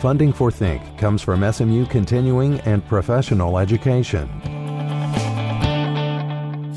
Funding for Think comes from SMU Continuing and Professional Education.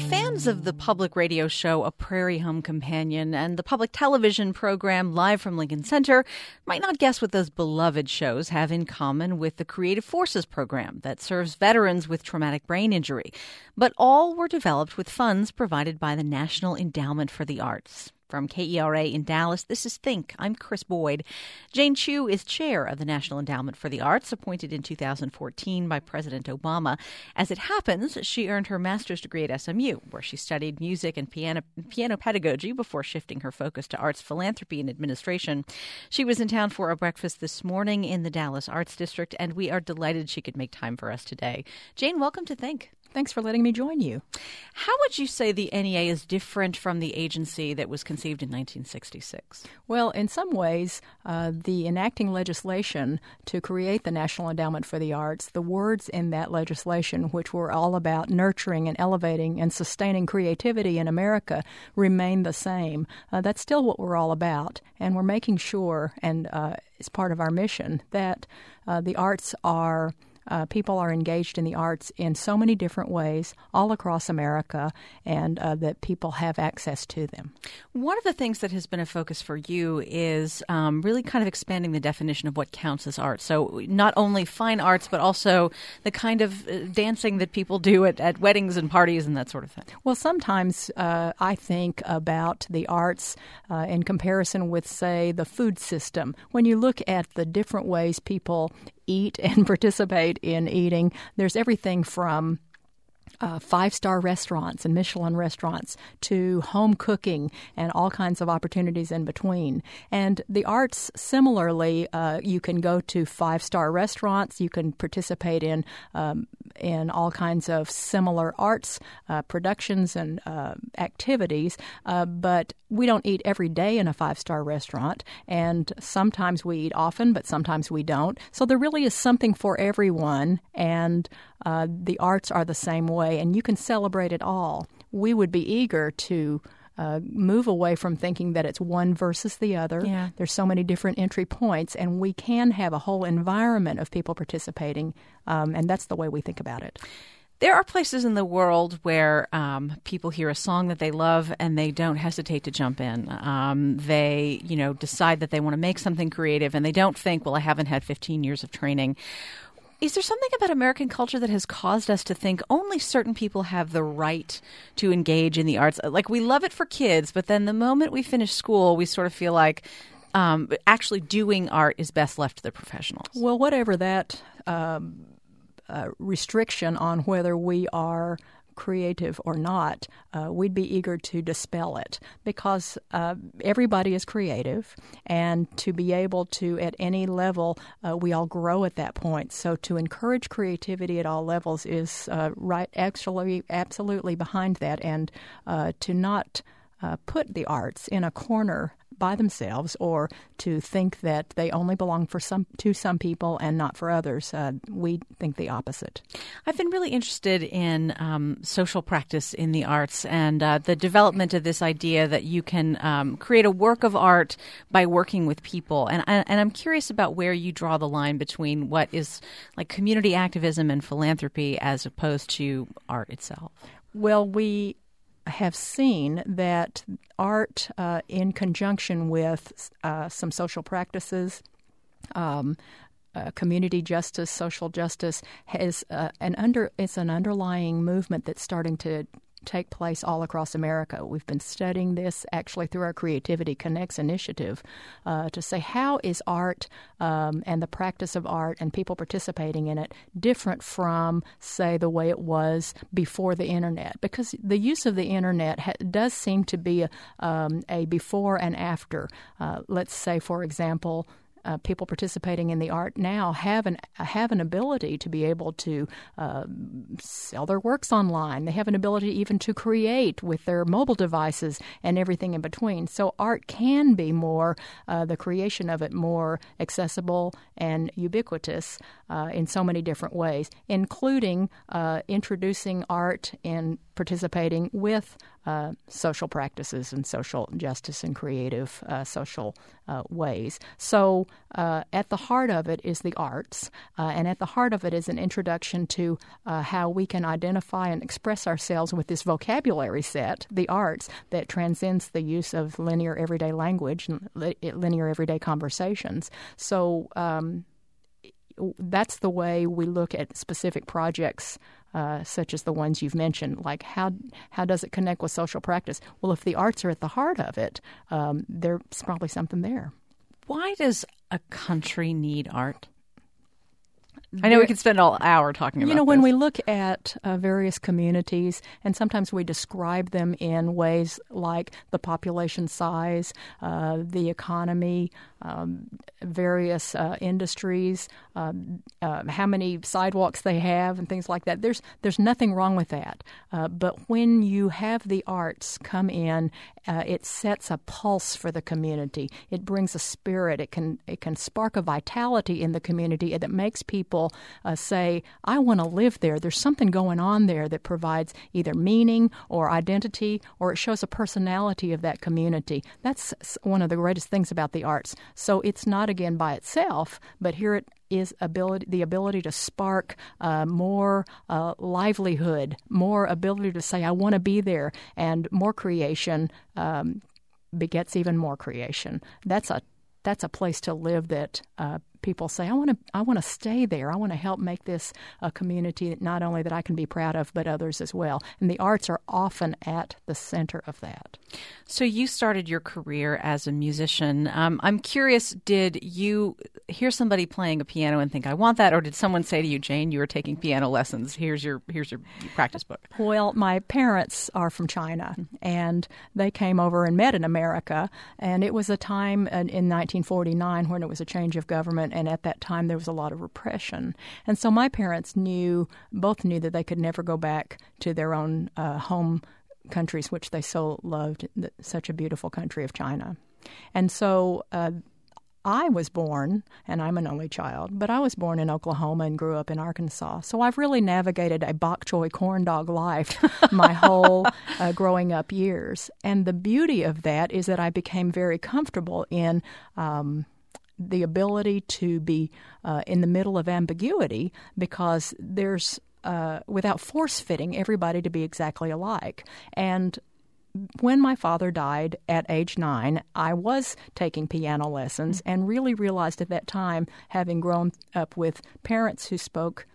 Fans of the public radio show A Prairie Home Companion and the public television program Live from Lincoln Center might not guess what those beloved shows have in common with the Creative Forces program that serves veterans with traumatic brain injury. But all were developed with funds provided by the National Endowment for the Arts. From KERA in Dallas, this is Think. I'm Chris Boyd. Jane Chu is chair of the National Endowment for the Arts, appointed in 2014 by President Obama. As it happens, she earned her master's degree at SMU, where she studied music and piano, piano pedagogy before shifting her focus to arts philanthropy and administration. She was in town for a breakfast this morning in the Dallas Arts District, and we are delighted she could make time for us today. Jane, welcome to Think. Thanks for letting me join you. How would you say the NEA is different from the agency that was conceived in 1966? Well, in some ways, uh, the enacting legislation to create the National Endowment for the Arts, the words in that legislation, which were all about nurturing and elevating and sustaining creativity in America, remain the same. Uh, that's still what we're all about, and we're making sure, and uh, it's part of our mission, that uh, the arts are uh, people are engaged in the arts in so many different ways all across America, and uh, that people have access to them. One of the things that has been a focus for you is um, really kind of expanding the definition of what counts as art. So, not only fine arts, but also the kind of uh, dancing that people do at, at weddings and parties and that sort of thing. Well, sometimes uh, I think about the arts uh, in comparison with, say, the food system. When you look at the different ways people eat and participate in eating. There's everything from uh, five star restaurants and Michelin restaurants to home cooking and all kinds of opportunities in between. And the arts, similarly, uh, you can go to five star restaurants, you can participate in um, in all kinds of similar arts uh, productions and uh, activities, uh, but we don't eat every day in a five star restaurant, and sometimes we eat often, but sometimes we don't. So there really is something for everyone, and uh, the arts are the same way, and you can celebrate it all. We would be eager to uh, move away from thinking that it's one versus the other. Yeah. There's so many different entry points, and we can have a whole environment of people participating, um, and that's the way we think about it. There are places in the world where um, people hear a song that they love and they don't hesitate to jump in. Um, they, you know, decide that they want to make something creative and they don't think, well, I haven't had 15 years of training. Is there something about American culture that has caused us to think only certain people have the right to engage in the arts? Like we love it for kids, but then the moment we finish school, we sort of feel like um, actually doing art is best left to the professionals. Well, whatever that um, uh, restriction on whether we are creative or not, uh, we'd be eager to dispel it because uh, everybody is creative, and to be able to, at any level, uh, we all grow at that point. So to encourage creativity at all levels is uh, right, actually, absolutely behind that, and uh, to not. Uh, put the arts in a corner by themselves or to think that they only belong for some to some people and not for others. Uh, we think the opposite. I've been really interested in um, social practice in the arts and uh, the development of this idea that you can um, create a work of art by working with people. And, and I'm curious about where you draw the line between what is like community activism and philanthropy as opposed to art itself. Well, we have seen that art, uh, in conjunction with uh, some social practices, um, uh, community justice, social justice, has uh, an under it's an underlying movement that's starting to take place all across America. We've been studying this actually through our Creativity Connects initiative uh, to say how is art um, and the practice of art and people participating in it different from, say, the way it was before the internet? Because the use of the internet ha- does seem to be a, um, a before and after. Uh, let's say, for example, uh, people participating in the art now have an have an ability to be able to uh, sell their works online. They have an ability even to create with their mobile devices and everything in between. So art can be more uh, the creation of it more accessible and ubiquitous uh, in so many different ways, including uh, introducing art and participating with uh, social practices and social justice and creative uh, social uh, ways. So uh, at the heart of it is the arts, uh, and at the heart of it is an introduction to uh, how we can identify and express ourselves with this vocabulary set, the arts, that transcends the use of linear everyday language and li- linear everyday conversations. So, um, that's the way we look at specific projects uh, such as the ones you've mentioned. Like how how does it connect with social practice? Well, if the arts are at the heart of it, um, there's probably something there. Why does a country need art? I know we could spend all hour talking about. It. You know, this. when we look at uh, various communities, and sometimes we describe them in ways like the population size, uh, the economy, um, various uh, industries, um, uh, how many sidewalks they have, and things like that. There's there's nothing wrong with that. Uh, but when you have the arts come in, uh, it sets a pulse for the community. It brings a spirit. It can it can spark a vitality in the community that makes people uh, say, I want to live there. There's something going on there that provides either meaning or identity or it shows a personality of that community. That's one of the greatest things about the arts. So it's not, again, by itself, but here it is ability the ability to spark uh, more uh, livelihood, more ability to say I want to be there, and more creation um, begets even more creation. That's a that's a place to live that uh, people say, I want to, I want to stay there. I want to help make this a community that not only that I can be proud of, but others as well. And the arts are often at the center of that. So you started your career as a musician. Um, I'm curious, did you hear somebody playing a piano and think, I want that? Or did someone say to you, Jane, you are taking piano lessons. Here's your, here's your practice book. Well, my parents are from China and they came over and met in America. And it was a time in, in 1949 when it was a change of government and at that time there was a lot of repression. And so my parents knew, both knew that they could never go back to their own uh, home countries, which they so loved, such a beautiful country of China. And so uh, I was born, and I'm an only child, but I was born in Oklahoma and grew up in Arkansas. So I've really navigated a bok choy corn dog life my whole uh, growing up years. And the beauty of that is that I became very comfortable in. Um, the ability to be uh, in the middle of ambiguity because there's uh, without force fitting everybody to be exactly alike. And when my father died at age nine, I was taking piano lessons and really realized at that time, having grown up with parents who spoke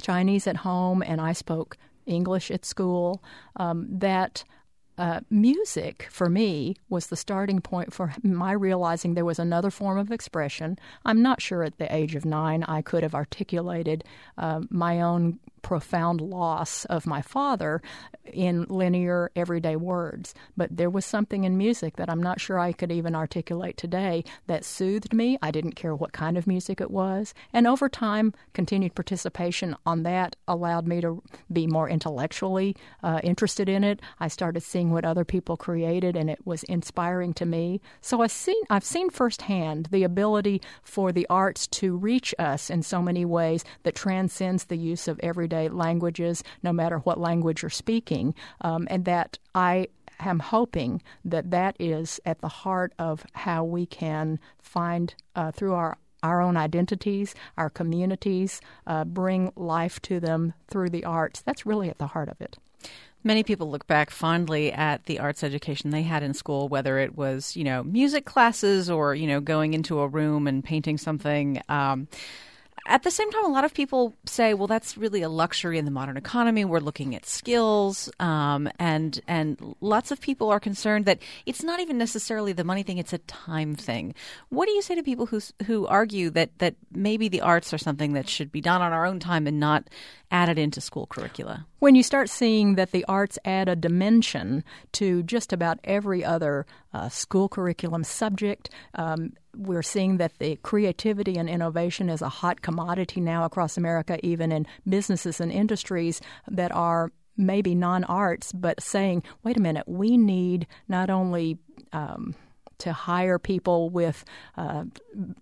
Chinese at home and I spoke English at school, um, that uh, music for me was the starting point for my realizing there was another form of expression. I'm not sure at the age of nine I could have articulated uh, my own profound loss of my father in linear, everyday words. But there was something in music that I'm not sure I could even articulate today that soothed me. I didn't care what kind of music it was. And over time, continued participation on that allowed me to be more intellectually uh, interested in it. I started seeing what other people created, and it was inspiring to me. So I've seen, I've seen firsthand the ability for the arts to reach us in so many ways that transcends the use of everyday languages, no matter what language you're speaking, um, and that I am hoping that that is at the heart of how we can find uh, through our our own identities, our communities, uh, bring life to them through the arts. That's really at the heart of it. Many people look back fondly at the arts education they had in school, whether it was, you know, music classes or, you know, going into a room and painting something. Um, at the same time, a lot of people say, "Well, that's really a luxury in the modern economy. We're looking at skills, um, and and lots of people are concerned that it's not even necessarily the money thing; it's a time thing." What do you say to people who who argue that that maybe the arts are something that should be done on our own time and not added into school curricula? When you start seeing that the arts add a dimension to just about every other uh, school curriculum subject, um, we're seeing that the creativity and innovation is a hot commodity now across America, even in businesses and industries that are maybe non arts, but saying, wait a minute, we need not only um, to hire people with uh,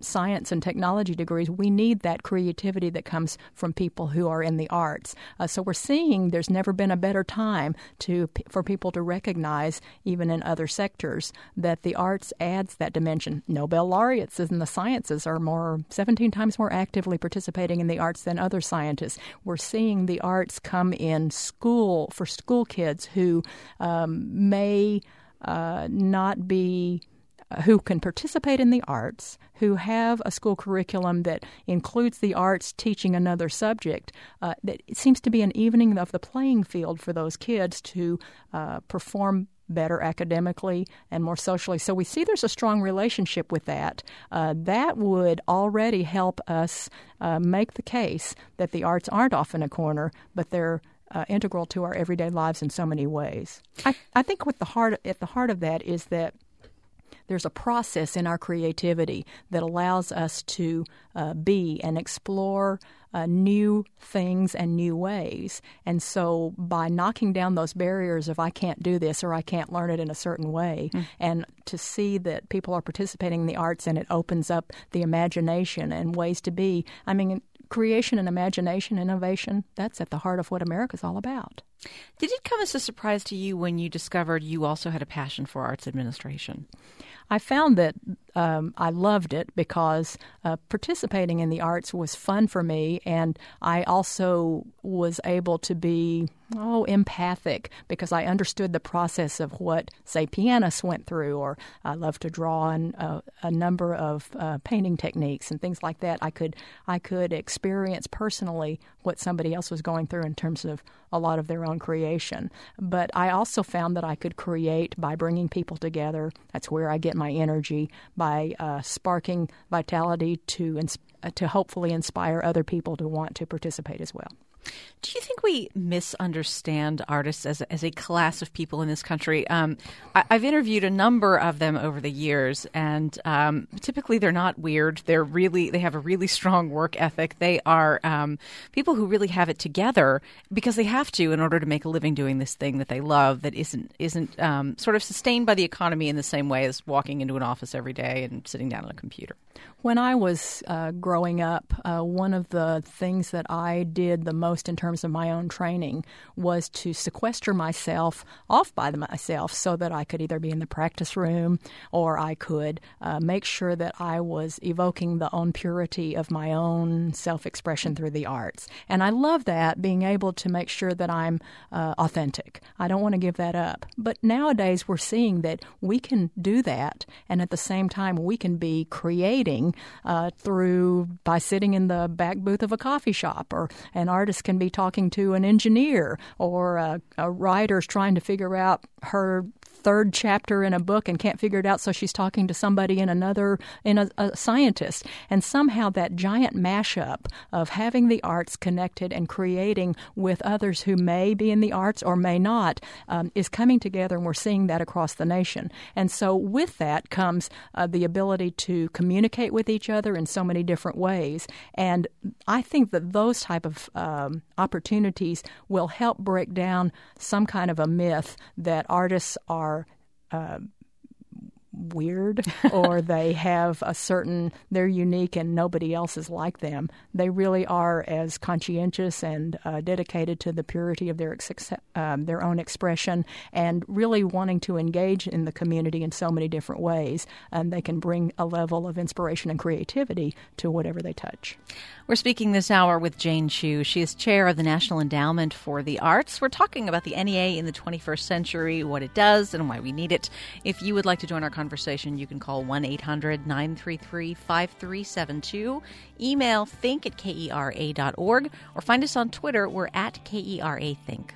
science and technology degrees. We need that creativity that comes from people who are in the arts. Uh, so we're seeing there's never been a better time to for people to recognize, even in other sectors, that the arts adds that dimension. Nobel laureates in the sciences are more 17 times more actively participating in the arts than other scientists. We're seeing the arts come in school for school kids who um, may uh, not be who can participate in the arts, who have a school curriculum that includes the arts teaching another subject, uh, that it seems to be an evening of the playing field for those kids to uh, perform better academically and more socially. So we see there's a strong relationship with that. Uh, that would already help us uh, make the case that the arts aren't off in a corner, but they're uh, integral to our everyday lives in so many ways. I, I think what the heart at the heart of that is that there's a process in our creativity that allows us to uh, be and explore uh, new things and new ways. And so, by knocking down those barriers of I can't do this or I can't learn it in a certain way, mm. and to see that people are participating in the arts and it opens up the imagination and ways to be. I mean, creation and imagination, innovation, that's at the heart of what America's all about. Did it come as a surprise to you when you discovered you also had a passion for arts administration? I found that um, I loved it because uh, participating in the arts was fun for me, and I also was able to be oh empathic because I understood the process of what say pianists went through, or I love to draw and uh, a number of uh, painting techniques and things like that. I could I could experience personally what somebody else was going through in terms of a lot of their own creation. But I also found that I could create by bringing people together. That's where I get my energy by uh, sparking vitality to ins- to hopefully inspire other people to want to participate as well. Do you think we misunderstand artists as a, as a class of people in this country? Um, I, have interviewed a number of them over the years, and um, typically they're not weird. They're really they have a really strong work ethic. They are um, people who really have it together because they have to in order to make a living doing this thing that they love. That isn't isn't um, sort of sustained by the economy in the same way as walking into an office every day and sitting down at a computer. When I was uh, growing up, uh, one of the things that I did the most in terms of my own training was to sequester myself off by myself so that I could either be in the practice room or I could uh, make sure that I was evoking the own purity of my own self expression through the arts. And I love that, being able to make sure that I'm uh, authentic. I don't want to give that up. But nowadays, we're seeing that we can do that, and at the same time, we can be creating uh, through by sitting in the back booth of a coffee shop, or an artist can be talking to an engineer, or a, a writer's trying to figure out her third chapter in a book and can't figure it out, so she's talking to somebody in another, in a, a scientist. And somehow that giant mashup of having the arts connected and creating with others who may be in the arts or may not um, is coming together, and we're seeing that across the nation. And so with that comes uh, the ability to communicate with each other in so many different ways. And I think that those type of um, opportunities will help break down some kind of a myth that artists are uh, weird or they have a certain they're unique and nobody else is like them they really are as conscientious and uh, dedicated to the purity of their um, their own expression and really wanting to engage in the community in so many different ways and they can bring a level of inspiration and creativity to whatever they touch we're speaking this hour with Jane Chu. She is chair of the National Endowment for the Arts. We're talking about the NEA in the 21st century, what it does, and why we need it. If you would like to join our conversation, you can call 1 800 933 5372. Email think at kera.org or find us on Twitter. We're at KERA Think.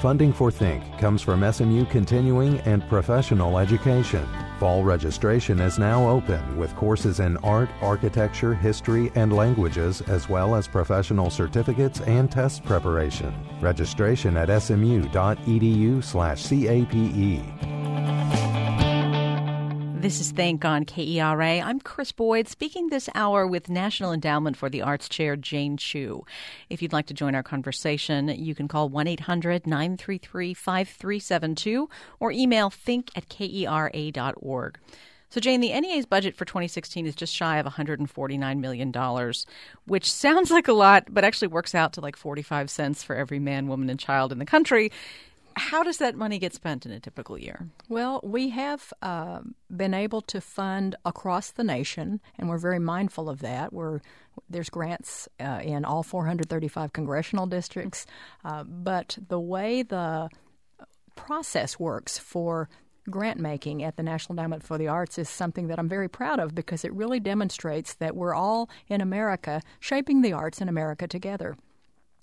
Funding for Think comes from SMU Continuing and Professional Education. Fall registration is now open with courses in art, architecture, history, and languages, as well as professional certificates and test preparation. Registration at smu.edu/cape. This is Think on KERA. I'm Chris Boyd, speaking this hour with National Endowment for the Arts Chair Jane Chu. If you'd like to join our conversation, you can call 1 800 933 5372 or email think at kera.org. So, Jane, the NEA's budget for 2016 is just shy of $149 million, which sounds like a lot, but actually works out to like 45 cents for every man, woman, and child in the country. How does that money get spent in a typical year? Well, we have uh, been able to fund across the nation, and we're very mindful of that. We're there's grants uh, in all 435 congressional districts, uh, but the way the process works for grant making at the National Endowment for the Arts is something that I'm very proud of because it really demonstrates that we're all in America shaping the arts in America together.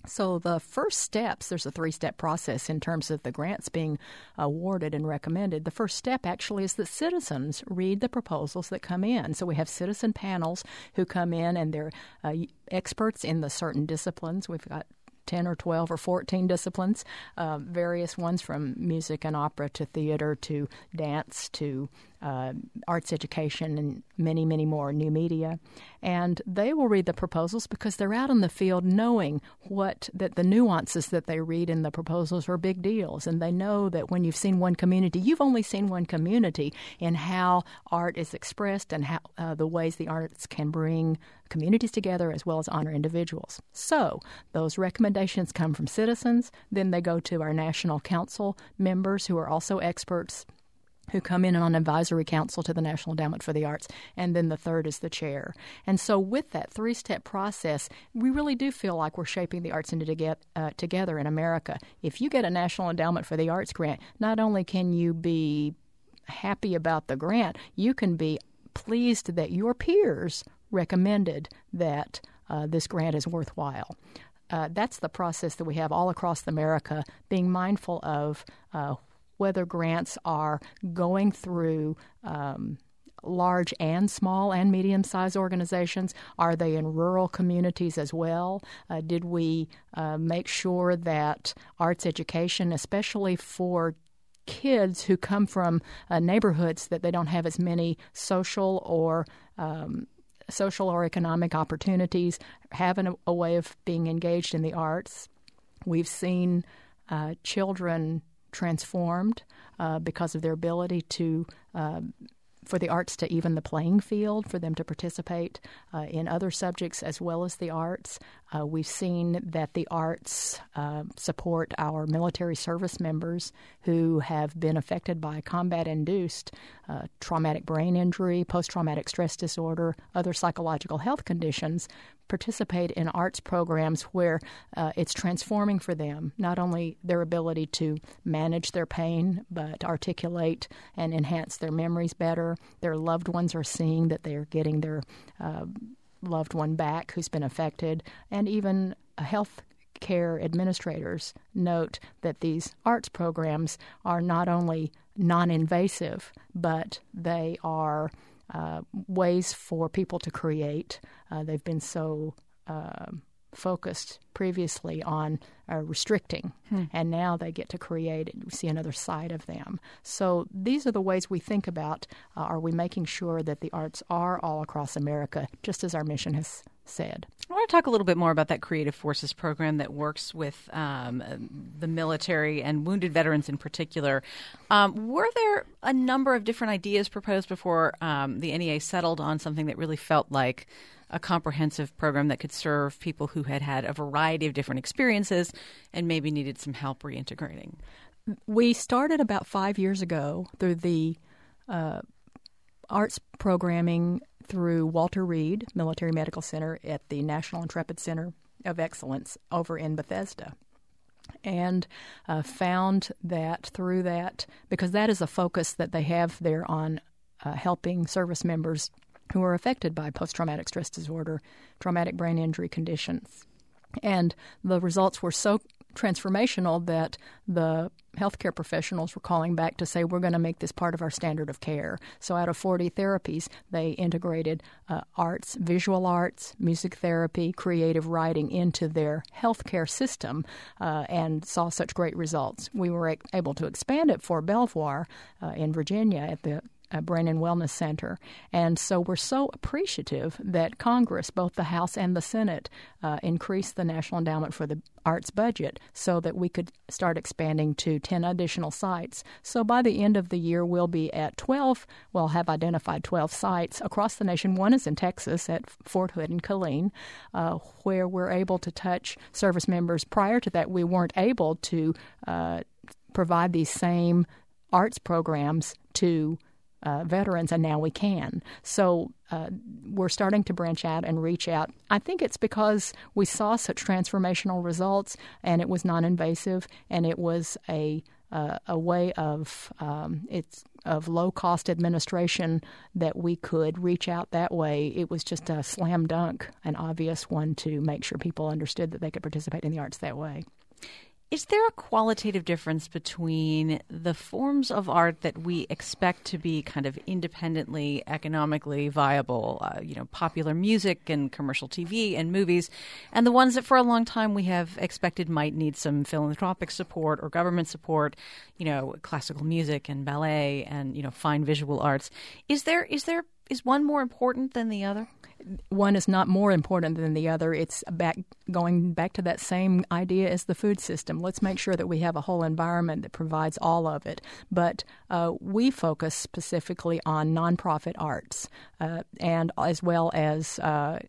So, the first steps, there's a three step process in terms of the grants being awarded and recommended. The first step actually is that citizens read the proposals that come in. So, we have citizen panels who come in and they're uh, experts in the certain disciplines. We've got 10 or 12 or 14 disciplines, uh, various ones from music and opera to theater to dance to uh, arts education, and many, many more, new media. And they will read the proposals because they're out in the field knowing what that the nuances that they read in the proposals are big deals. And they know that when you've seen one community, you've only seen one community in how art is expressed and how uh, the ways the arts can bring communities together as well as honor individuals. So those recommendations come from citizens, then they go to our National Council members who are also experts who come in on advisory council to the National Endowment for the Arts, and then the third is the chair. And so, with that three step process, we really do feel like we're shaping the arts into to get, uh, together in America. If you get a National Endowment for the Arts grant, not only can you be happy about the grant, you can be pleased that your peers recommended that uh, this grant is worthwhile. Uh, that's the process that we have all across America, being mindful of uh, whether grants are going through um, large and small and medium sized organizations? Are they in rural communities as well? Uh, did we uh, make sure that arts education, especially for kids who come from uh, neighborhoods that they don't have as many social or um, social or economic opportunities, a, a, way of being engaged in the arts. We've seen uh, children transformed uh, because of their ability to. Uh, for the arts to even the playing field, for them to participate uh, in other subjects as well as the arts. Uh, we've seen that the arts uh, support our military service members who have been affected by combat induced uh, traumatic brain injury, post traumatic stress disorder, other psychological health conditions. Participate in arts programs where uh, it's transforming for them, not only their ability to manage their pain, but articulate and enhance their memories better. Their loved ones are seeing that they are getting their uh, loved one back who's been affected, and even health care administrators note that these arts programs are not only non invasive, but they are ways for people to create. Uh, they've been so uh, focused previously on uh, restricting, hmm. and now they get to create and see another side of them. So these are the ways we think about uh, are we making sure that the arts are all across America, just as our mission has said. I want to talk a little bit more about that Creative Forces program that works with um, the military and wounded veterans in particular. Um, were there a number of different ideas proposed before um, the NEA settled on something that really felt like a comprehensive program that could serve people who had had a variety of different experiences and maybe needed some help reintegrating? We started about five years ago through the uh, arts programming through Walter Reed Military Medical Center at the National Intrepid Center of Excellence over in Bethesda. And uh, found that through that, because that is a focus that they have there on uh, helping service members who are affected by post traumatic stress disorder, traumatic brain injury conditions. And the results were so transformational that the healthcare professionals were calling back to say we're going to make this part of our standard of care. So out of 40 therapies, they integrated uh, arts, visual arts, music therapy, creative writing into their healthcare system uh, and saw such great results. We were able to expand it for Belvoir uh, in Virginia at the uh, Brain and Wellness Center. And so we're so appreciative that Congress, both the House and the Senate, uh, increased the National Endowment for the Arts budget so that we could start expanding to 10 additional sites. So by the end of the year, we'll be at 12. We'll have identified 12 sites across the nation. One is in Texas at Fort Hood and Killeen, uh, where we're able to touch service members. Prior to that, we weren't able to uh, provide these same arts programs to uh, veterans, and now we can. So uh, we're starting to branch out and reach out. I think it's because we saw such transformational results, and it was non-invasive, and it was a uh, a way of um, it's of low cost administration that we could reach out that way. It was just a slam dunk, an obvious one to make sure people understood that they could participate in the arts that way. Is there a qualitative difference between the forms of art that we expect to be kind of independently economically viable, uh, you know, popular music and commercial TV and movies, and the ones that for a long time we have expected might need some philanthropic support or government support, you know, classical music and ballet and you know fine visual arts? Is there is there is one more important than the other? one is not more important than the other. It's back going back to that same idea as the food system. Let's make sure that we have a whole environment that provides all of it. But uh, we focus specifically on nonprofit arts, uh, and as well as uh,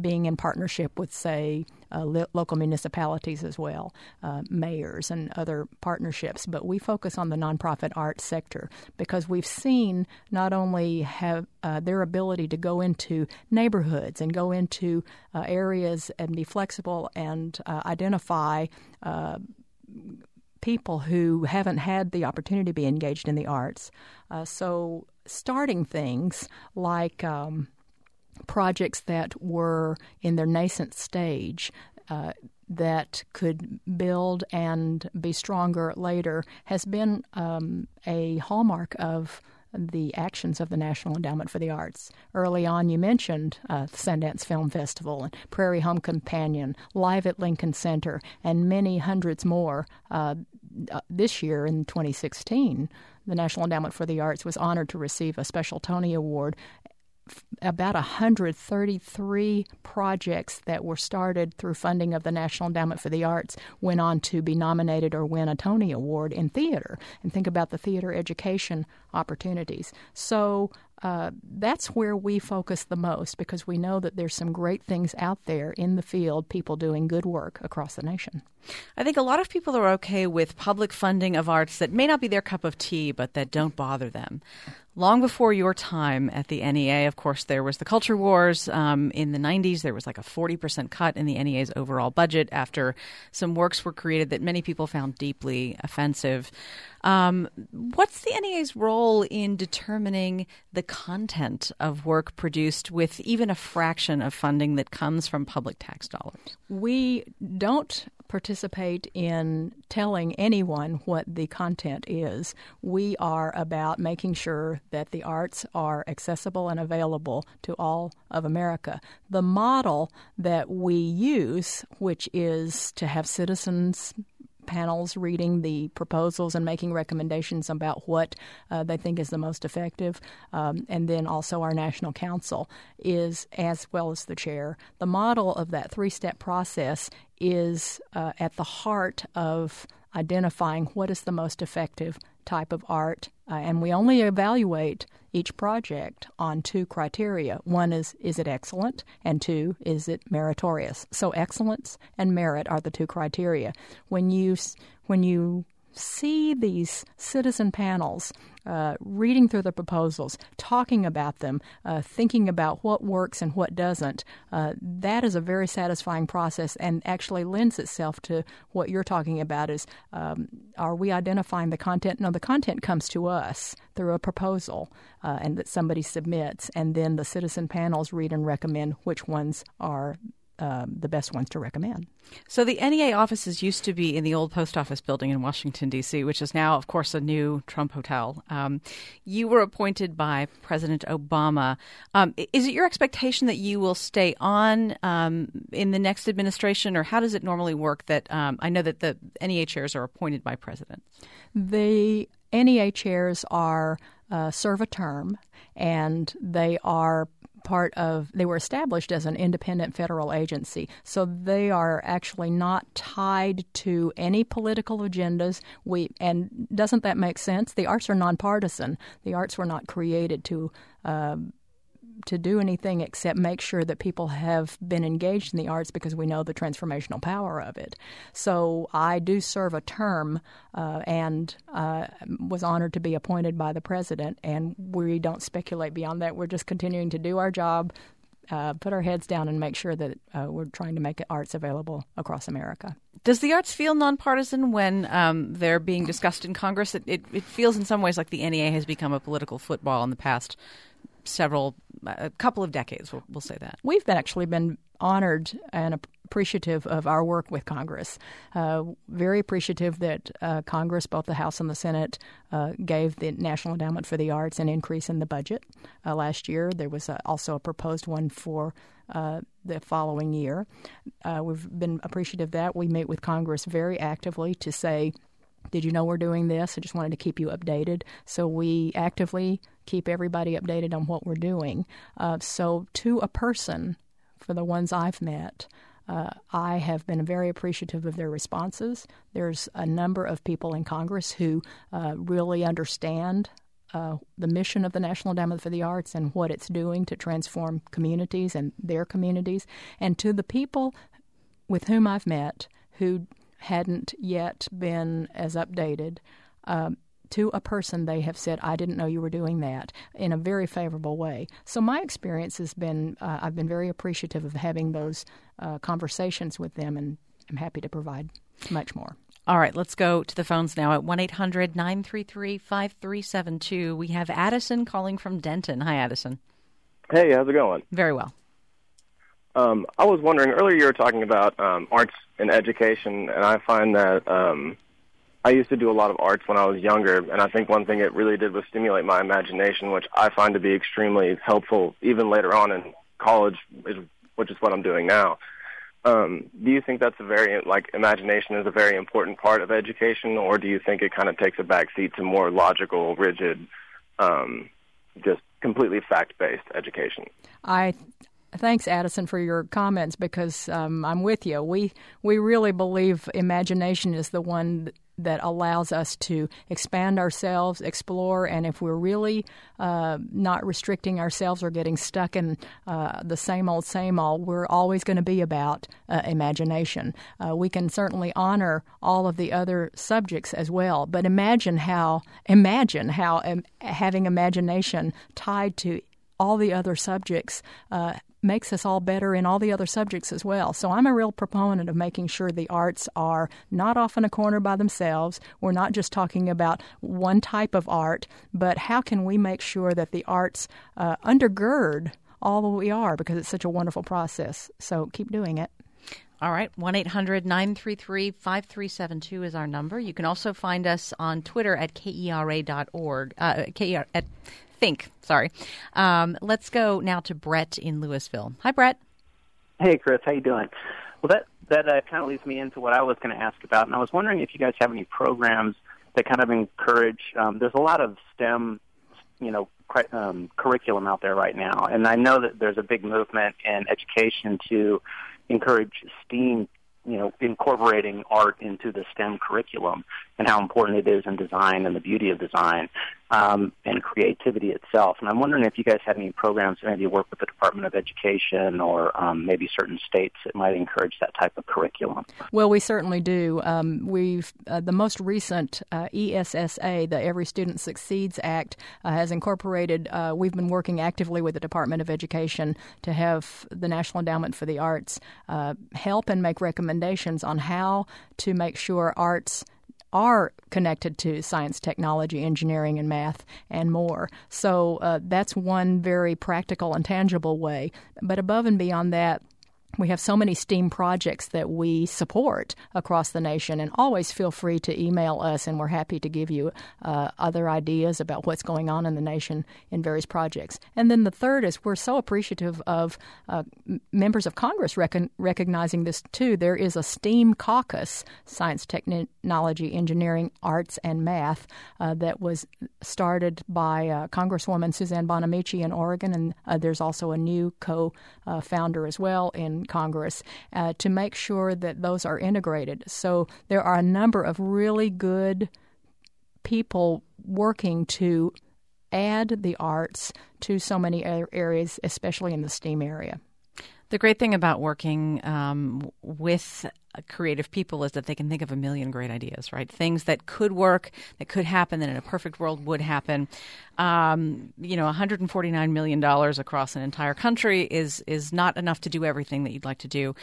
being in partnership with, say, uh, local municipalities as well, uh, mayors and other partnerships. But we focus on the nonprofit arts sector because we've seen not only have uh, their ability to go into neighborhoods and go into uh, areas and be flexible and uh, identify uh, people who haven't had the opportunity to be engaged in the arts. so starting things like um, projects that were in their nascent stage uh, that could build and be stronger later has been um, a hallmark of the actions of the National Endowment for the Arts. Early on, you mentioned uh, Sundance Film Festival and Prairie Home Companion, Live at Lincoln Center, and many hundreds more. Uh, uh this year in 2016, the National Endowment for the Arts was honored to receive a special Tony Award about 133 projects that were started through funding of the National Endowment for the Arts went on to be nominated or win a Tony Award in theater. And think about the theater education opportunities. So uh, that's where we focus the most because we know that there's some great things out there in the field, people doing good work across the nation. I think a lot of people are okay with public funding of arts that may not be their cup of tea, but that don't bother them. Long before your time at the NEA, of course, there was the culture wars. Um, in the 90s, there was like a 40% cut in the NEA's overall budget after some works were created that many people found deeply offensive. Um, what's the NEA's role in determining the content of work produced with even a fraction of funding that comes from public tax dollars? We don't participate in telling anyone what the content is. We are about making sure that the arts are accessible and available to all of America. The model that we use, which is to have citizens panels reading the proposals and making recommendations about what uh, they think is the most effective, um, and then also our national council is as well as the chair. The model of that three step process is uh, at the heart of identifying what is the most effective type of art, uh, and we only evaluate each project on two criteria. One is is it excellent, and two is it meritorious. So excellence and merit are the two criteria. When you when you see these citizen panels uh, reading through the proposals, talking about them, uh, thinking about what works and what doesn't, uh, that is a very satisfying process and actually lends itself to what you're talking about is um, are we identifying the content? No, the content comes to us through a proposal uh, and that somebody submits, and then the citizen panels read and recommend which ones are uh, the best ones to recommend. So the NEA offices used to be in the old post office building in Washington D.C., which is now, of course, a new Trump hotel. Um, you were appointed by President Obama. Um, is it your expectation that you will stay on um, in the next administration, or how does it normally work? That um, I know that the NEA chairs are appointed by presidents. The NEA chairs are uh, serve a term, and they are part of they were established as an independent federal agency. So they are actually not tied to any political agendas. We and doesn't that make sense? The arts are nonpartisan. The arts were not created to uh, to do anything except make sure that people have been engaged in the arts because we know the transformational power of it. So I do serve a term uh, and uh, was honored to be appointed by the president, and we don't speculate beyond that. We're just continuing to do our job. Uh, put our heads down and make sure that uh, we're trying to make arts available across America. Does the arts feel nonpartisan when um, they're being discussed in Congress? It, it, it, feels in some ways like the NEA has become a political football in the past several, a couple of decades. We'll, we'll say that we've been actually been honored and appreciative of our work with Congress. Uh, very appreciative that uh, Congress, both the House and the Senate, uh, gave the National Endowment for the Arts an increase in the budget uh, last year. There was a, also a proposed one for uh, the following year. Uh, we've been appreciative that. We meet with Congress very actively to say, did you know we're doing this? I just wanted to keep you updated. So we actively keep everybody updated on what we're doing. Uh, so, to a person, for the ones I've met, uh, I have been very appreciative of their responses. There's a number of people in Congress who uh, really understand uh, the mission of the National Endowment for the Arts and what it's doing to transform communities and their communities. And to the people with whom I've met who hadn't yet been as updated, um, to a person they have said, I didn't know you were doing that in a very favorable way. So my experience has been, uh, I've been very appreciative of having those uh, conversations with them, and I'm happy to provide much more. All right, let's go to the phones now at 1 800 933 5372. We have Addison calling from Denton. Hi, Addison. Hey, how's it going? Very well. Um, I was wondering earlier you were talking about um, arts and education, and I find that um, I used to do a lot of arts when I was younger, and I think one thing it really did was stimulate my imagination, which I find to be extremely helpful even later on in college, which is what I'm doing now. Um, do you think that's a very like imagination is a very important part of education, or do you think it kind of takes a backseat to more logical, rigid, um, just completely fact-based education? I thanks, Addison, for your comments because um, I'm with you. We we really believe imagination is the one that allows us to expand ourselves, explore, and if we're really uh, not restricting ourselves or getting stuck in uh, the same old, same old, we're always going to be about uh, imagination. Uh, we can certainly honor all of the other subjects as well, but imagine how imagine how um, having imagination tied to all the other subjects uh, makes us all better in all the other subjects as well. So I'm a real proponent of making sure the arts are not off in a corner by themselves. We're not just talking about one type of art, but how can we make sure that the arts uh, undergird all that we are because it's such a wonderful process. So keep doing it. All right, 1 800 933 5372 is our number. You can also find us on Twitter at KERA.org, uh, KER, at think. Sorry. Um, let's go now to Brett in Louisville. Hi, Brett. Hey, Chris. How you doing? Well, that that uh, kind of leads me into what I was going to ask about, and I was wondering if you guys have any programs that kind of encourage. Um, there's a lot of STEM, you know, um, curriculum out there right now, and I know that there's a big movement in education to encourage STEAM you know, incorporating art into the STEM curriculum and how important it is in design and the beauty of design um, and creativity itself. And I'm wondering if you guys have any programs that maybe work with the Department of Education or um, maybe certain states that might encourage that type of curriculum. Well, we certainly do. Um, we've uh, the most recent uh, ESSA, the Every Student Succeeds Act, uh, has incorporated. Uh, we've been working actively with the Department of Education to have the National Endowment for the Arts uh, help and make recommendations on how to make sure arts are connected to science, technology, engineering, and math, and more. So uh, that's one very practical and tangible way. But above and beyond that, we have so many STEAM projects that we support across the nation, and always feel free to email us, and we're happy to give you uh, other ideas about what's going on in the nation in various projects. And then the third is we're so appreciative of uh, members of Congress rec- recognizing this too. There is a STEAM caucus, science, technology, engineering, arts, and math, uh, that was started by uh, Congresswoman Suzanne Bonamici in Oregon, and uh, there's also a new co founder as well in Congress uh, to make sure that those are integrated. So there are a number of really good people working to add the arts to so many areas, especially in the STEAM area. The great thing about working um, with creative people is that they can think of a million great ideas, right? Things that could work, that could happen, that in a perfect world would happen. Um, you know, 149 million dollars across an entire country is is not enough to do everything that you'd like to do.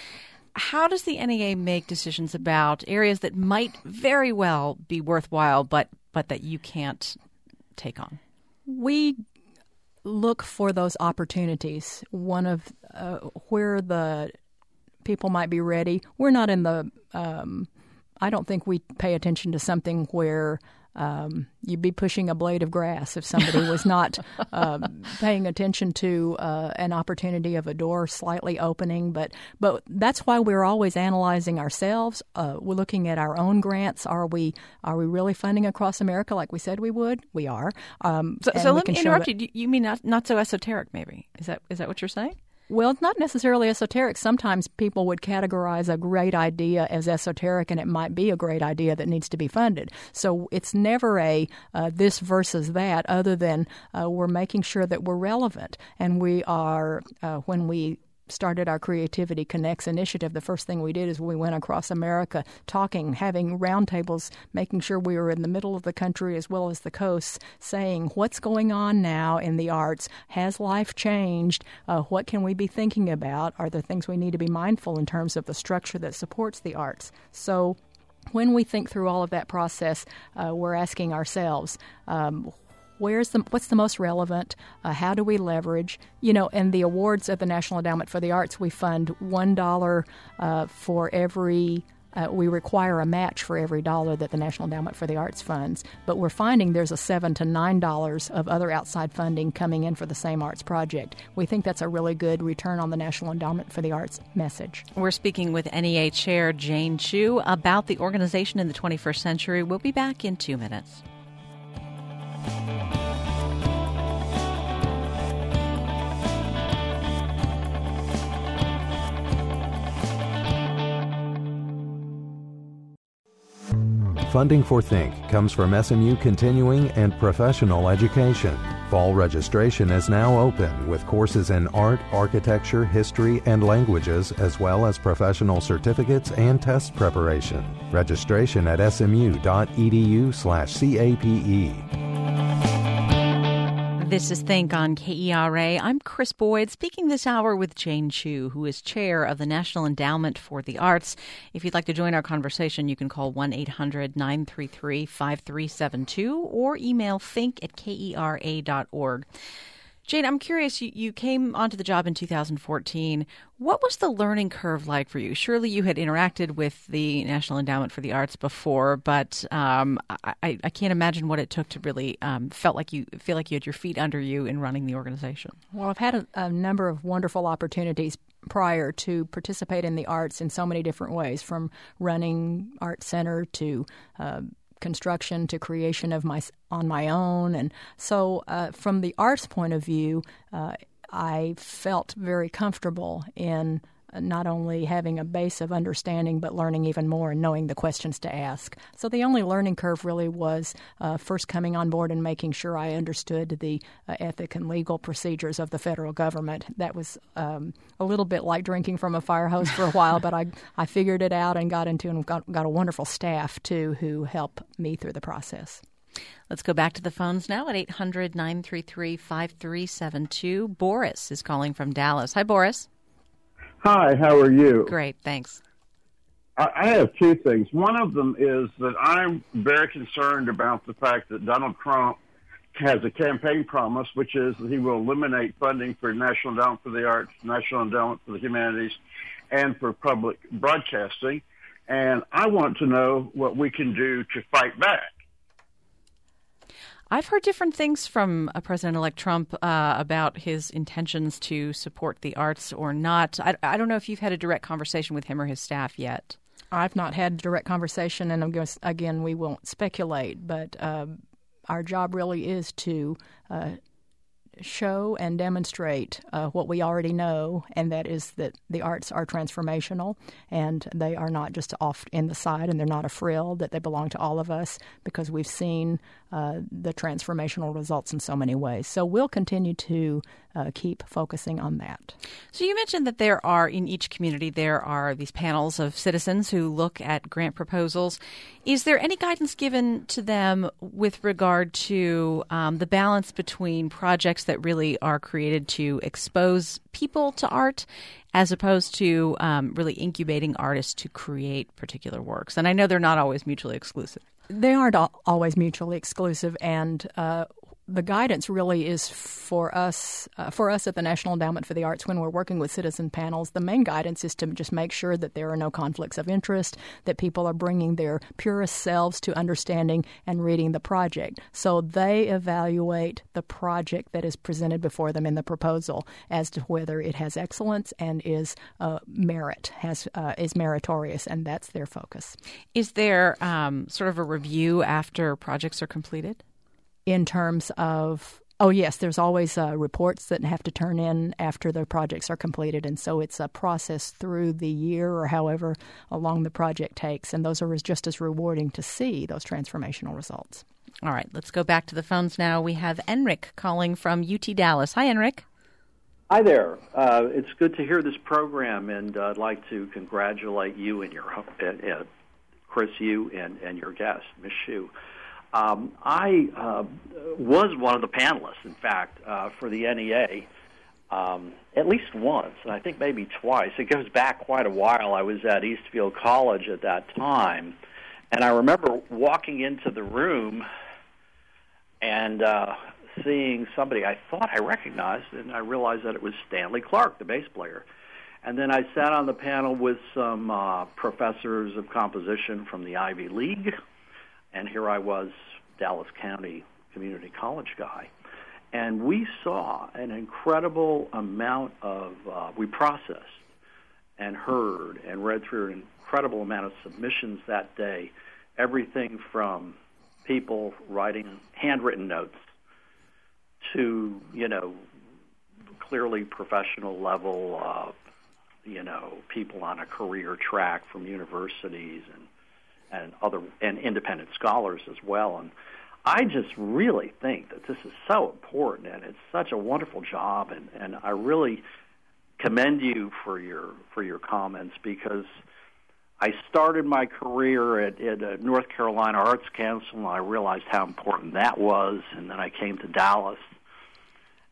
How does the NEA make decisions about areas that might very well be worthwhile, but but that you can't take on? We look for those opportunities. One of uh, where the people might be ready. We're not in the. Um, I don't think we pay attention to something where um, you'd be pushing a blade of grass if somebody was not uh, paying attention to uh, an opportunity of a door slightly opening. But but that's why we're always analyzing ourselves. Uh, we're looking at our own grants. Are we are we really funding across America like we said we would? We are. Um, so, so let me interrupt you. You mean not not so esoteric? Maybe is that is that what you're saying? Well, it's not necessarily esoteric. Sometimes people would categorize a great idea as esoteric, and it might be a great idea that needs to be funded. So it's never a uh, this versus that, other than uh, we're making sure that we're relevant and we are, uh, when we started our Creativity Connects initiative, the first thing we did is we went across America talking, having roundtables, making sure we were in the middle of the country as well as the coasts, saying what's going on now in the arts? Has life changed? Uh, what can we be thinking about? Are there things we need to be mindful in terms of the structure that supports the arts? So when we think through all of that process, uh, we're asking ourselves, um, where's the what's the most relevant uh, how do we leverage you know and the awards of the national endowment for the arts we fund one dollar uh, for every uh, we require a match for every dollar that the National Endowment for the Arts funds, but we're finding there's a seven to nine dollars of other outside funding coming in for the same arts project. We think that's a really good return on the National Endowment for the Arts message. We're speaking with NEA Chair Jane Chu about the organization in the 21st century. We'll be back in two minutes. Funding for Think comes from SMU Continuing and Professional Education. Fall registration is now open with courses in art, architecture, history, and languages, as well as professional certificates and test preparation. Registration at smu.edu/cape. This is Think on KERA. I'm Krys Boyd, speaking this hour with Jane Chu, who is chair of the National Endowment for the Arts. If you'd like to join our conversation, you can call 1 800 933 5372 or email think at kera.org. Jane, I'm curious. You, you came onto the job in 2014. What was the learning curve like for you? Surely you had interacted with the National Endowment for the Arts before, but um, I, I, can't imagine what it took to really um, felt like you feel like you had your feet under you in running the organization. Well, I've had a, a number of wonderful opportunities prior to participate in the arts in so many different ways, from running art center to uh, construction to creation of my on my own, and so uh, from the arts point of view, uh, I felt very comfortable in not only having a base of understanding, but learning even more and knowing the questions to ask. So the only learning curve really was uh, first coming on board and making sure I understood the uh, ethic and legal procedures of the federal government. That was um, a little bit like drinking from a fire hose for a while, but I, I figured it out and got into and got, got a wonderful staff too who help me through the process. Let's go back to the phones now at 800 933 5372. Boris is calling from Dallas. Hi, Boris. Hi, how are you? Great, thanks. I have two things. One of them is that I'm very concerned about the fact that Donald Trump has a campaign promise, which is that he will eliminate funding for National Endowment for the Arts, National Endowment for the Humanities, and for public broadcasting. And I want to know what we can do to fight back. I've heard different things from uh, President elect Trump uh, about his intentions to support the arts or not. I, I, don't know if you've had a direct conversation with him or his staff yet. I've not had a direct conversation, and I'm going to, again, we won't speculate, but uh, our job really is to uh, show and demonstrate uh, what we already know, and that is that the arts are transformational and they are not just off in the side and they're not a frill, that they belong to all of us because we've seen uh, the transformational results in so many ways. So we'll continue to uh, keep focusing on that. So you mentioned that there are in each community there are these panels of citizens who look at grant proposals. Is there any guidance given to them with regard to um, the balance between projects that really are created to expose people to art as opposed to um, really incubating artists to create particular works? And I know they're not always mutually exclusive. They aren't always mutually exclusive, and uh, the guidance really is for us uh, for us at the National Endowment for the Arts when we're working with citizen panels. The main guidance is to just make sure that there are no conflicts of interest, that people are bringing their purest selves to understanding and reading the project. So they evaluate the project that is presented before them in the proposal as to whether it has excellence and is uh, merit has uh, is meritorious, and that's their focus. Is there um, sort of a review after projects are completed? In terms of oh yes there's always uh, reports that have to turn in after the projects are completed and so it's a process through the year or however long the project takes and those are just as rewarding to see those transformational results all right let's go back to the phones now we have enric calling from ut dallas hi enric Hi there. Uh, it's good to hear this program, and uh, I'd like to congratulate you and your uh, Krys, you and, and your guest, Ms. Chu. Um, I uh, was one of the panelists, in fact, uh, for the NEA um, at least once, and I think maybe twice. It goes back quite a while. I was at Eastfield College at that time, and I remember walking into the room and uh, seeing somebody I thought I recognized, and I realized that it was Stanley Clarke, the bass player. And then I sat on the panel with some uh, professors of composition from the Ivy League and here I was, Dallas County Community College guy. And we saw an incredible amount of, uh, we processed and heard and read through an incredible amount of submissions that day. Everything from people writing handwritten notes to, you know, clearly professional level, uh, you know, people on a career track from universities and and other and independent scholars as well. And I just really think that this is so important, and it's such a wonderful job, and and I really commend you for your for your comments because. I started my career at, at North Carolina Arts Council, and I realized how important that was. And then I came to Dallas,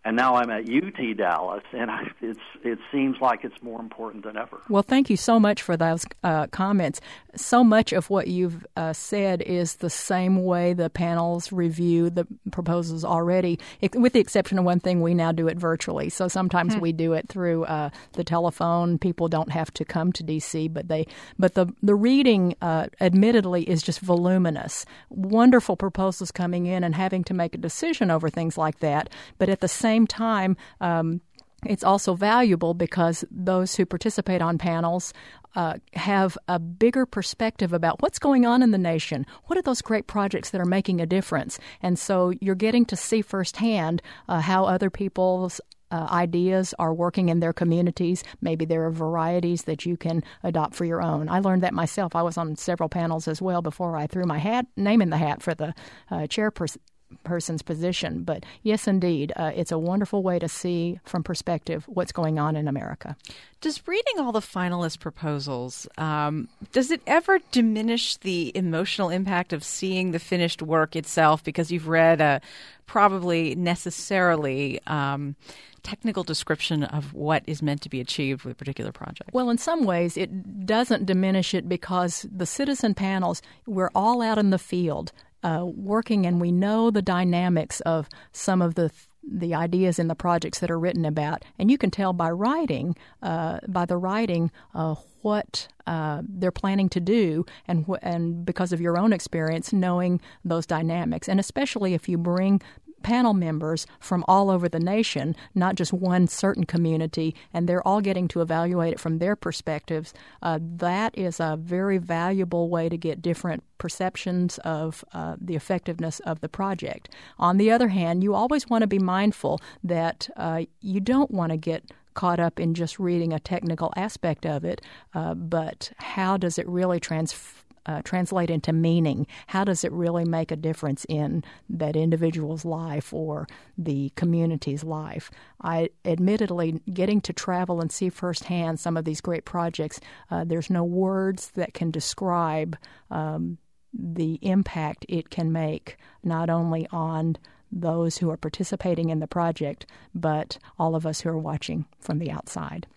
and now I'm at UT Dallas, and I, it's it seems like it's more important than ever. Well, thank you so much for those uh, comments. So much of what you've uh, said is the same way the panels review the proposals already, with the exception of one thing: we now do it virtually. So sometimes hmm. we do it through uh, the telephone. People don't have to come to DC, but they but the the reading, uh, admittedly, is just voluminous. Wonderful proposals coming in and having to make a decision over things like that, but at the same same time, um, it's also valuable because those who participate on panels uh, have a bigger perspective about what's going on in the nation. What are those great projects that are making a difference? And so you're getting to see firsthand uh, how other people's uh, ideas are working in their communities. Maybe there are varieties that you can adopt for your own. I learned that myself. I was on several panels as well before I threw my hat name in the hat for the uh, chairperson person's position. But yes, indeed, uh, it's a wonderful way to see from perspective what's going on in America. Does reading all the finalist proposals um, does it ever diminish the emotional impact of seeing the finished work itself because you've read a probably necessarily um, technical description of what is meant to be achieved with a particular project? Well, in some ways, it doesn't diminish it because the citizen panels, we're all out in the field uh, working, and we know the dynamics of some of the the ideas in the projects that are written about, and you can tell by writing, uh, by the writing, uh, what uh, they're planning to do, and wh- and because of your own experience, knowing those dynamics, and especially if you bring panel members from all over the nation, not just one certain community, and they're all getting to evaluate it from their perspectives. Uh, that is a very valuable way to get different perceptions of uh, the effectiveness of the project. On the other hand, you always want to be mindful that uh, you don't want to get caught up in just reading a technical aspect of it, uh, but how does it really transfer? Uh, translate into meaning? How does it really make a difference in that individual's life or the community's life? I admittedly, getting to travel and see firsthand some of these great projects, uh, there's no words that can describe um, the impact it can make, not only on those who are participating in the project, but all of us who are watching from the outside.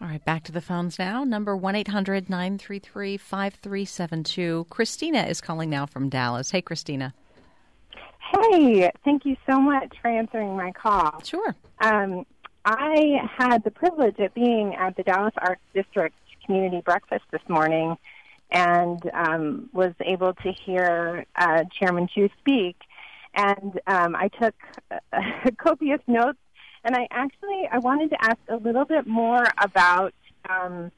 All right, back to the phones now. Number 1 800 933 5372. Christina is calling now from Dallas. Hey, Christina. Hey, thank you so much for answering my call. Sure. Um, I had the privilege of being at the Dallas Arts District Community Breakfast this morning and um, was able to hear uh, Chairman Chu speak. And um, I took uh, copious notes and I actually I wanted to ask a little bit more about um,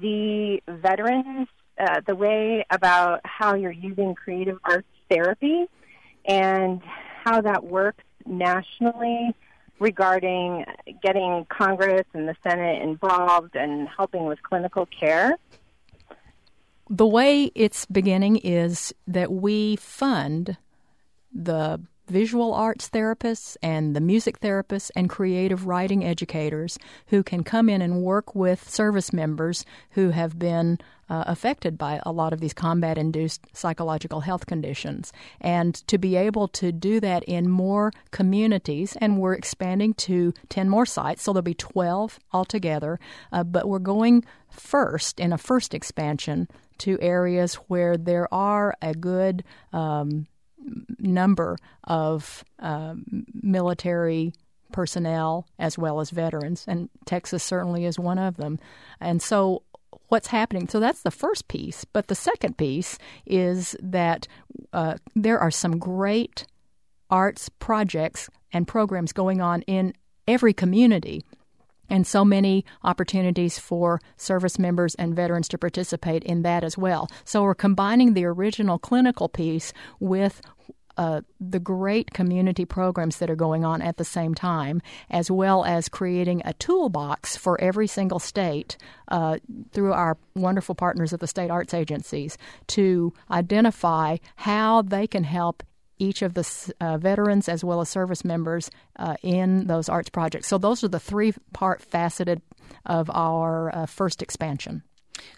the veterans, uh, the way about how you're using creative arts therapy, and how that works nationally regarding getting Congress and the Senate involved and helping with clinical care. The way it's beginning is that we fund the visual arts therapists and the music therapists and creative writing educators who can come in and work with service members who have been uh, affected by a lot of these combat induced psychological health conditions. And to be able to do that in more communities, and we're expanding to 10 more sites, so there'll be 12 altogether, uh, but we're going first in a first expansion to areas where there are a good um, number of uh, military personnel as well as veterans, and Texas certainly is one of them. And so, what's happening? So, that's the first piece. But the second piece is that uh, there are some great arts projects and programs going on in every community and so many opportunities for service members and veterans to participate in that as well. So we're combining the original clinical piece with uh, the great community programs that are going on at the same time, as well as creating a toolbox for every single state uh, through our wonderful partners at the state arts agencies to identify how they can help each of the uh, veterans as well as service members uh, in those arts projects. So those are the three part faceted of our uh, first expansion.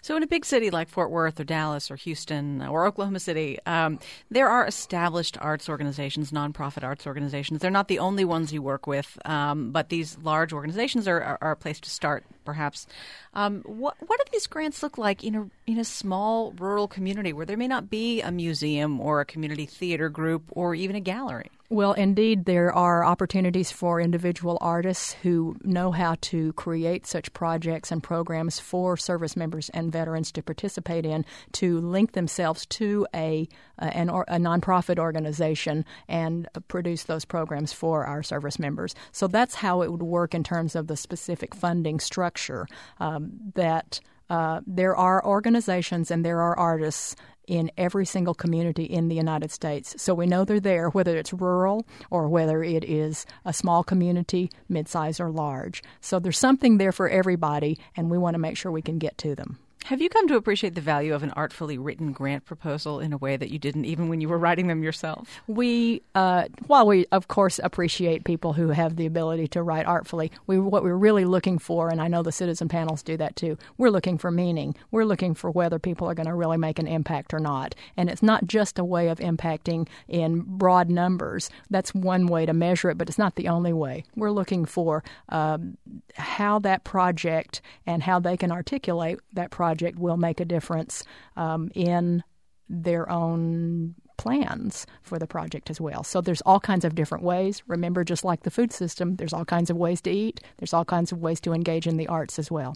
So, in a big city like Fort Worth or Dallas or Houston or Oklahoma City, um, there are established arts organizations, nonprofit arts organizations. They're not the only ones you work with, um, but these large organizations are, are, are, a place to start, perhaps. Um, what, what do these grants look like in a, in a small rural community where there may not be a museum or a community theater group or even a gallery? Well, indeed, there are opportunities for individual artists who know how to create such projects and programs for service members and veterans to participate in to link themselves to a uh, an a nonprofit organization and produce those programs for our service members. So that's how it would work in terms of the specific funding structure. Um, that uh, there are organizations and there are artists in every single community in the United States. So we know they're there, whether it's rural or whether it is a small community, midsize or large. So there's something there for everybody, and we want to make sure we can get to them. Have you come to appreciate the value of an artfully written grant proposal in a way that you didn't even when you were writing them yourself? We, uh, while we of course appreciate people who have the ability to write artfully, we what we're really looking for, and I know the citizen panels do that too. We're looking for meaning. We're looking for whether people are going to really make an impact or not, and it's not just a way of impacting in broad numbers. That's one way to measure it, but it's not the only way. We're looking for um, how that project and how they can articulate that project project will make a difference um, in their own plans for the project as well. So there's all kinds of different ways. Remember, just like the food system, there's all kinds of ways to eat. There's all kinds of ways to engage in the arts as well.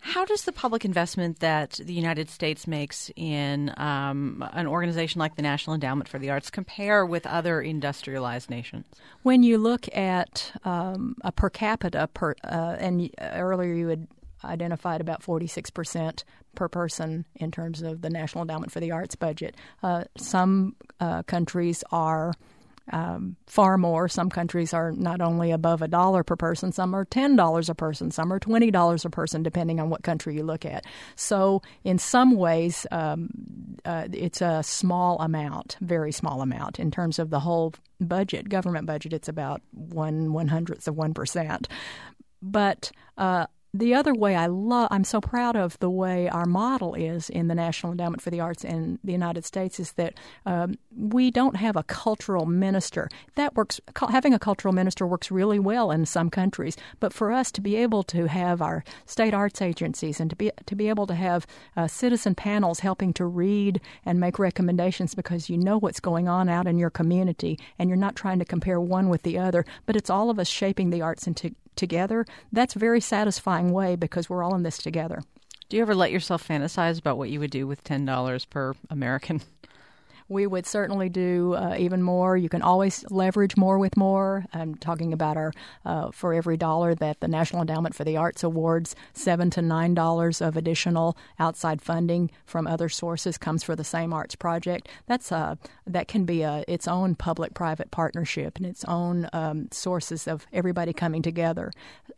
How does the public investment that the United States makes in um, an organization like the National Endowment for the Arts compare with other industrialized nations? When you look at um, a per capita, per, uh, and earlier you had identified about 46% per person in terms of the National Endowment for the Arts budget. Uh, some uh, countries are um, far more. Some countries are not only above a dollar per person, some are $10 a person, some are $20 a person, depending on what country you look at. So, in some ways, um, uh, it's a small amount, very small amount. In terms of the whole budget, government budget, it's about one one hundredth of 1%. But uh, the other way I love, I'm so proud of the way our model is in the National Endowment for the Arts in the United States is that um, we don't have a cultural minister. That works, having a cultural minister works really well in some countries. But for us to be able to have our state arts agencies and to be, to be able to have uh, citizen panels helping to read and make recommendations because you know what's going on out in your community and you're not trying to compare one with the other, but it's all of us shaping the arts into together, that's a very satisfying way because we're all in this together. Do you ever let yourself fantasize about what you would do with $10 per American? we would certainly do uh, even more. You can always leverage more with more. I'm talking about our uh, for every dollar that the National Endowment for the Arts awards, seven to nine dollars of additional outside funding from other sources comes for the same arts project. That's a uh, that can be a its own public-private partnership and its own um, sources of everybody coming together.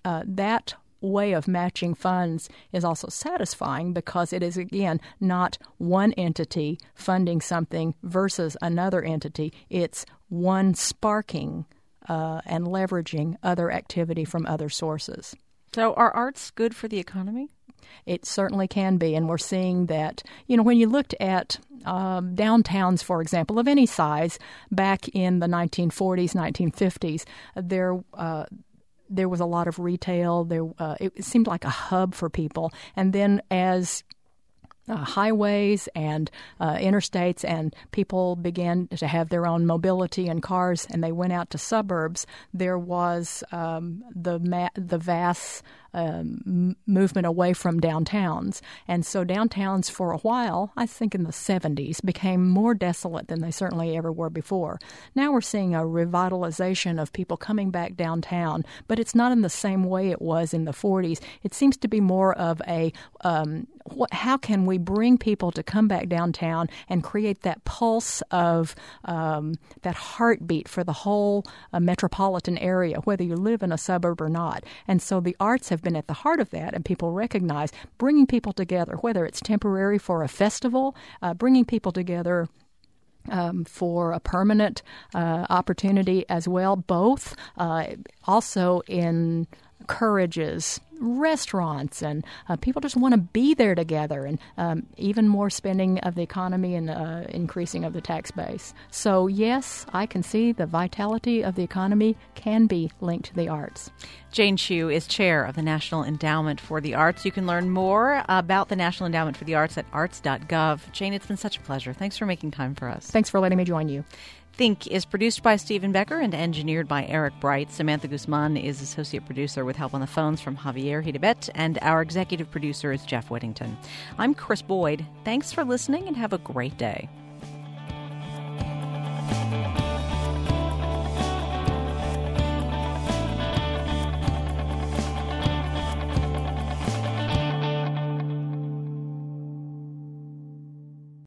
Uh, that way of matching funds is also satisfying because it is, again, not one entity funding something versus another entity. It's one sparking uh, and leveraging other activity from other sources. So, are arts good for the economy? It certainly can be, and we're seeing that. You know, when you looked at um, downtowns, for example, of any size, back in the 1940s, 1950s, there uh, there was a lot of retail. There, uh, it seemed like a hub for people. And then as uh, highways and uh, interstates, and people began to have their own mobility and cars, and they went out to suburbs. There was um, the ma- the vast um, movement away from downtowns. And so downtowns for a while, I think in the 70s, became more desolate than they certainly ever were before. Now we're seeing a revitalization of people coming back downtown, but it's not in the same way it was in the 40s. It seems to be more of a um, what, how can we bring people to come back downtown and create that pulse of um, that heartbeat for the whole uh, metropolitan area, whether you live in a suburb or not? And so the arts have have been at the heart of that, and people recognize bringing people together, whether it's temporary for a festival, uh, bringing people together um, for a permanent uh, opportunity as well. Both uh, also encourages restaurants and uh, people just want to be there together and um, even more spending of the economy and uh, increasing of the tax base. So, yes, I can see the vitality of the economy can be linked to the arts. Jane Chu is chair of the National Endowment for the Arts. You can learn more about the National Endowment for the Arts at arts.gov. Jane, it's been such a pleasure. Thanks for making time for us. Thanks for letting me join you. Think is produced by Stephen Becker and engineered by Eric Bright. Samantha Guzman is associate producer with help on the phones from Javier Hidebet, and our executive producer is Jeff Whittington. I'm Krys Boyd. Thanks for listening and have a great day.